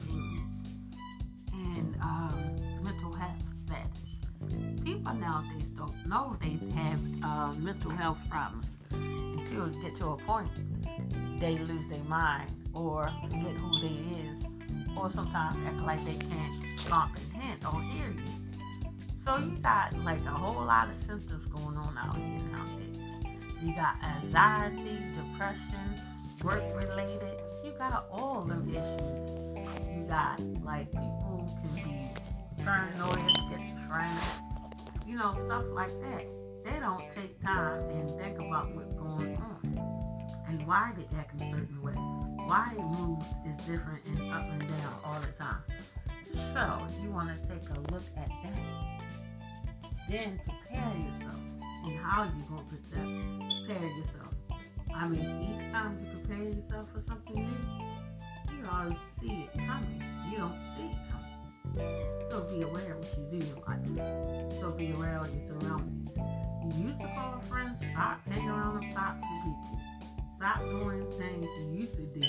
disease and um, mental health status. People nowadays don't know they have uh, mental health problems until it get to a point they lose their mind or forget who they is or sometimes act like they can't comprehend or hear you. So you got like a whole lot of symptoms going on out here nowadays. You got anxiety, depression, work related. You got all of issues like people can be paranoid, schizophrenic, you know, stuff like that. They don't take time and think about what's going on and why they act a certain way why it moves is different and up and down all the time. So if you want to take a look at that. Then prepare yourself and how you going to prepare yourself. I mean, each time you prepare yourself for something new, you always see it coming. You don't see it coming. So be aware of what you do in life. So be aware of your surroundings. You used to call friends, stop hanging around the toxic people. Stop doing things you used to do.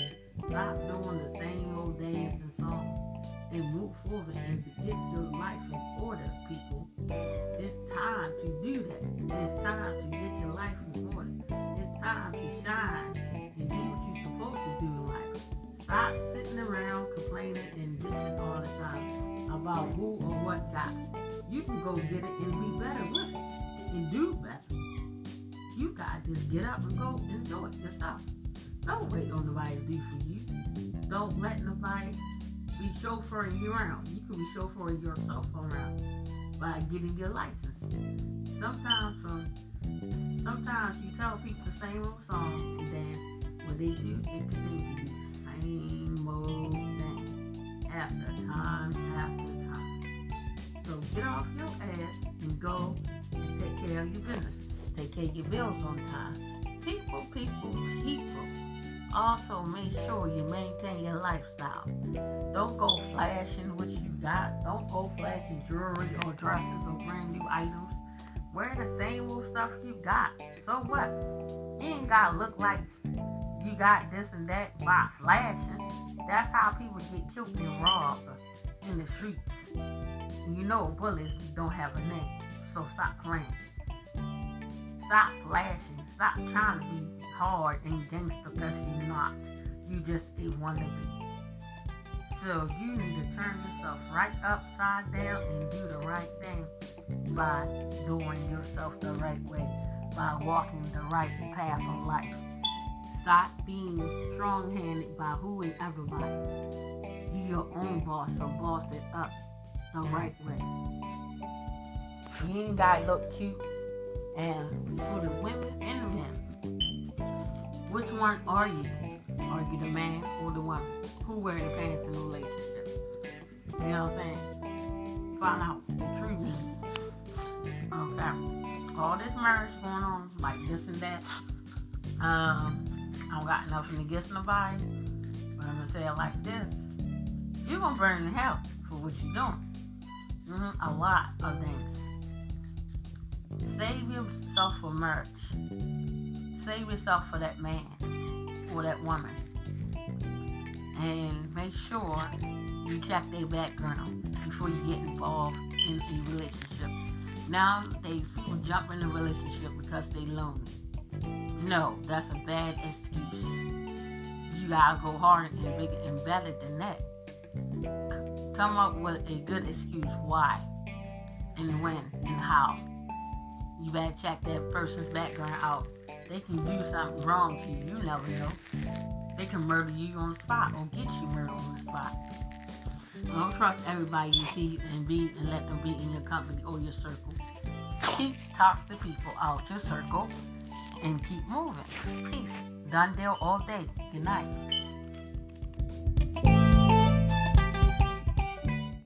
Stop doing the same old dance and song. And move forward and to get your life in order, people. It's time to do that. It's time to get your life in order. It's time to shine and do what you're supposed to do in life. Stop who or what got it. You can go get it and be better with it and do better. You gotta just get up and go and do it yourself. Don't wait on nobody to do for you. Don't let nobody be chauffeuring you around. You can be chauffeuring yourself around by getting your license. Sometimes from sometimes you tell people the same old song and then what they do, they continue to do the same old thing after time after off your ass and go and take care of your business take care of your bills on time. People, people, people. Also, make sure you maintain your lifestyle. Don't go flashing what you got. Don't go flashing jewelry or dresses or brand new items. Wear the same old stuff you got. So what? You ain't gotta look like you got this and that by flashing. That's how people get killed and robbed in the streets. You know bullets don't have a name. So stop playing. Stop flashing. Stop trying to be hard and gangster because you're not. You just a wannabe. So you need to turn yourself right upside down and do the right thing by doing yourself the right way, by walking the right path of life. Stop being strong-handed by who and everybody. Your own boss, so boss it up the right way. You ain't gotta look cute and for the women and the men, which one are you? Are you the man or the woman? Who wear the pants in the relationship? You know what I'm saying? Find out the true meaning. Okay. All this marriage going on, like this and that. Um, I don't got nothing against nobody, but I'm gonna say it like this: You're gonna burn in hell for what you're doing. Mm-hmm, a lot of things. Save yourself for marriage. Save yourself for that man or that woman. And make sure you check their background before you get involved in a relationship. Now they people jump in a relationship because they lonely. No, that's a bad excuse. You gotta go harder and bigger and better than that. Come up with a good excuse why and when and how you better check that person's background out. They can do something wrong to you. You never know. They can murder you on the spot or get you murdered on the spot. Don't trust everybody you see and be and let them be in your company or your circle. Keep toxic people out your circle and keep moving. Peace. Done deal all day. Good night.